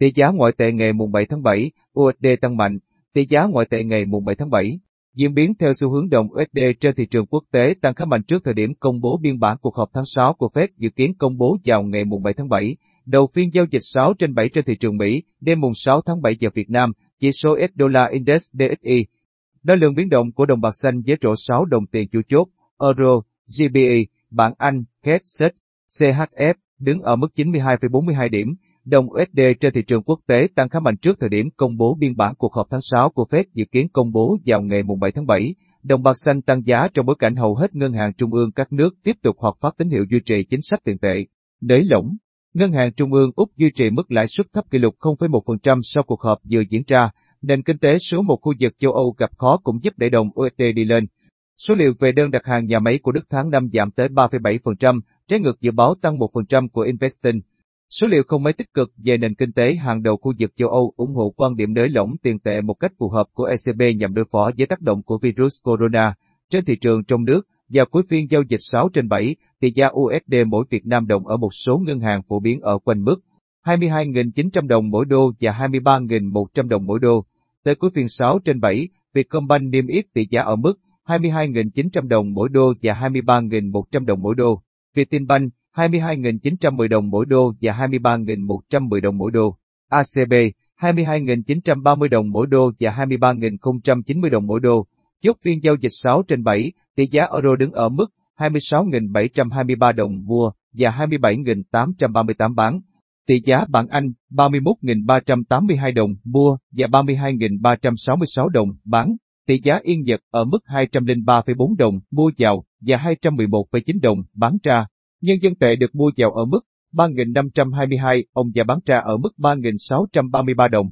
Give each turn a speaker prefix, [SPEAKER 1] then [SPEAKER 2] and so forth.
[SPEAKER 1] Tỷ giá ngoại tệ ngày mùng 7 tháng 7, USD tăng mạnh, tỷ giá ngoại tệ ngày mùng 7 tháng 7. Diễn biến theo xu hướng đồng USD trên thị trường quốc tế tăng khá mạnh trước thời điểm công bố biên bản cuộc họp tháng 6 của Fed dự kiến công bố vào ngày mùng 7 tháng 7. Đầu phiên giao dịch 6 trên 7 trên thị trường Mỹ, đêm mùng 6 tháng 7 giờ Việt Nam, chỉ số S Dollar Index DXY. Đo lượng biến động của đồng bạc xanh với rổ 6 đồng tiền chủ chốt, Euro, GBP, bảng Anh, KED, CHF đứng ở mức 92,42 điểm. Đồng USD trên thị trường quốc tế tăng khá mạnh trước thời điểm công bố biên bản cuộc họp tháng 6 của Fed dự kiến công bố vào ngày 7 tháng 7. Đồng bạc xanh tăng giá trong bối cảnh hầu hết ngân hàng trung ương các nước tiếp tục hoặc phát tín hiệu duy trì chính sách tiền tệ. Nới lỏng, Ngân hàng Trung ương Úc duy trì mức lãi suất thấp kỷ lục 0,1% sau cuộc họp vừa diễn ra. Nền kinh tế số một khu vực châu Âu gặp khó cũng giúp đẩy đồng USD đi lên. Số liệu về đơn đặt hàng nhà máy của Đức tháng 5 giảm tới 3,7%, trái ngược dự báo tăng 1% của Investing. Số liệu không mấy tích cực về nền kinh tế hàng đầu khu vực châu Âu ủng hộ quan điểm nới lỏng tiền tệ một cách phù hợp của ECB nhằm đối phó với tác động của virus corona trên thị trường trong nước. Vào cuối phiên giao dịch 6 trên 7, tỷ giá USD mỗi Việt Nam đồng ở một số ngân hàng phổ biến ở quanh mức 22.900 đồng mỗi đô và 23.100 đồng mỗi đô. Tới cuối phiên 6 trên 7, Vietcombank niêm yết tỷ giá ở mức 22.900 đồng mỗi đô và 23.100 đồng mỗi đô. Vietinbank 22.910 đồng mỗi đô và 23.110 đồng mỗi đô. ACB 22.930 đồng mỗi đô và 23.090 đồng mỗi đô. Chốt phiên giao dịch 6 trên 7, tỷ giá euro đứng ở mức 26.723 đồng mua và 27.838 bán. Tỷ giá bảng Anh 31.382 đồng mua và 32.366 đồng bán. Tỷ giá Yên Nhật ở mức 203,4 đồng mua vào và 211,9 đồng bán ra. Nhân dân tệ được mua vào ở mức 3.522 ông và bán ra ở mức 3.633 đồng.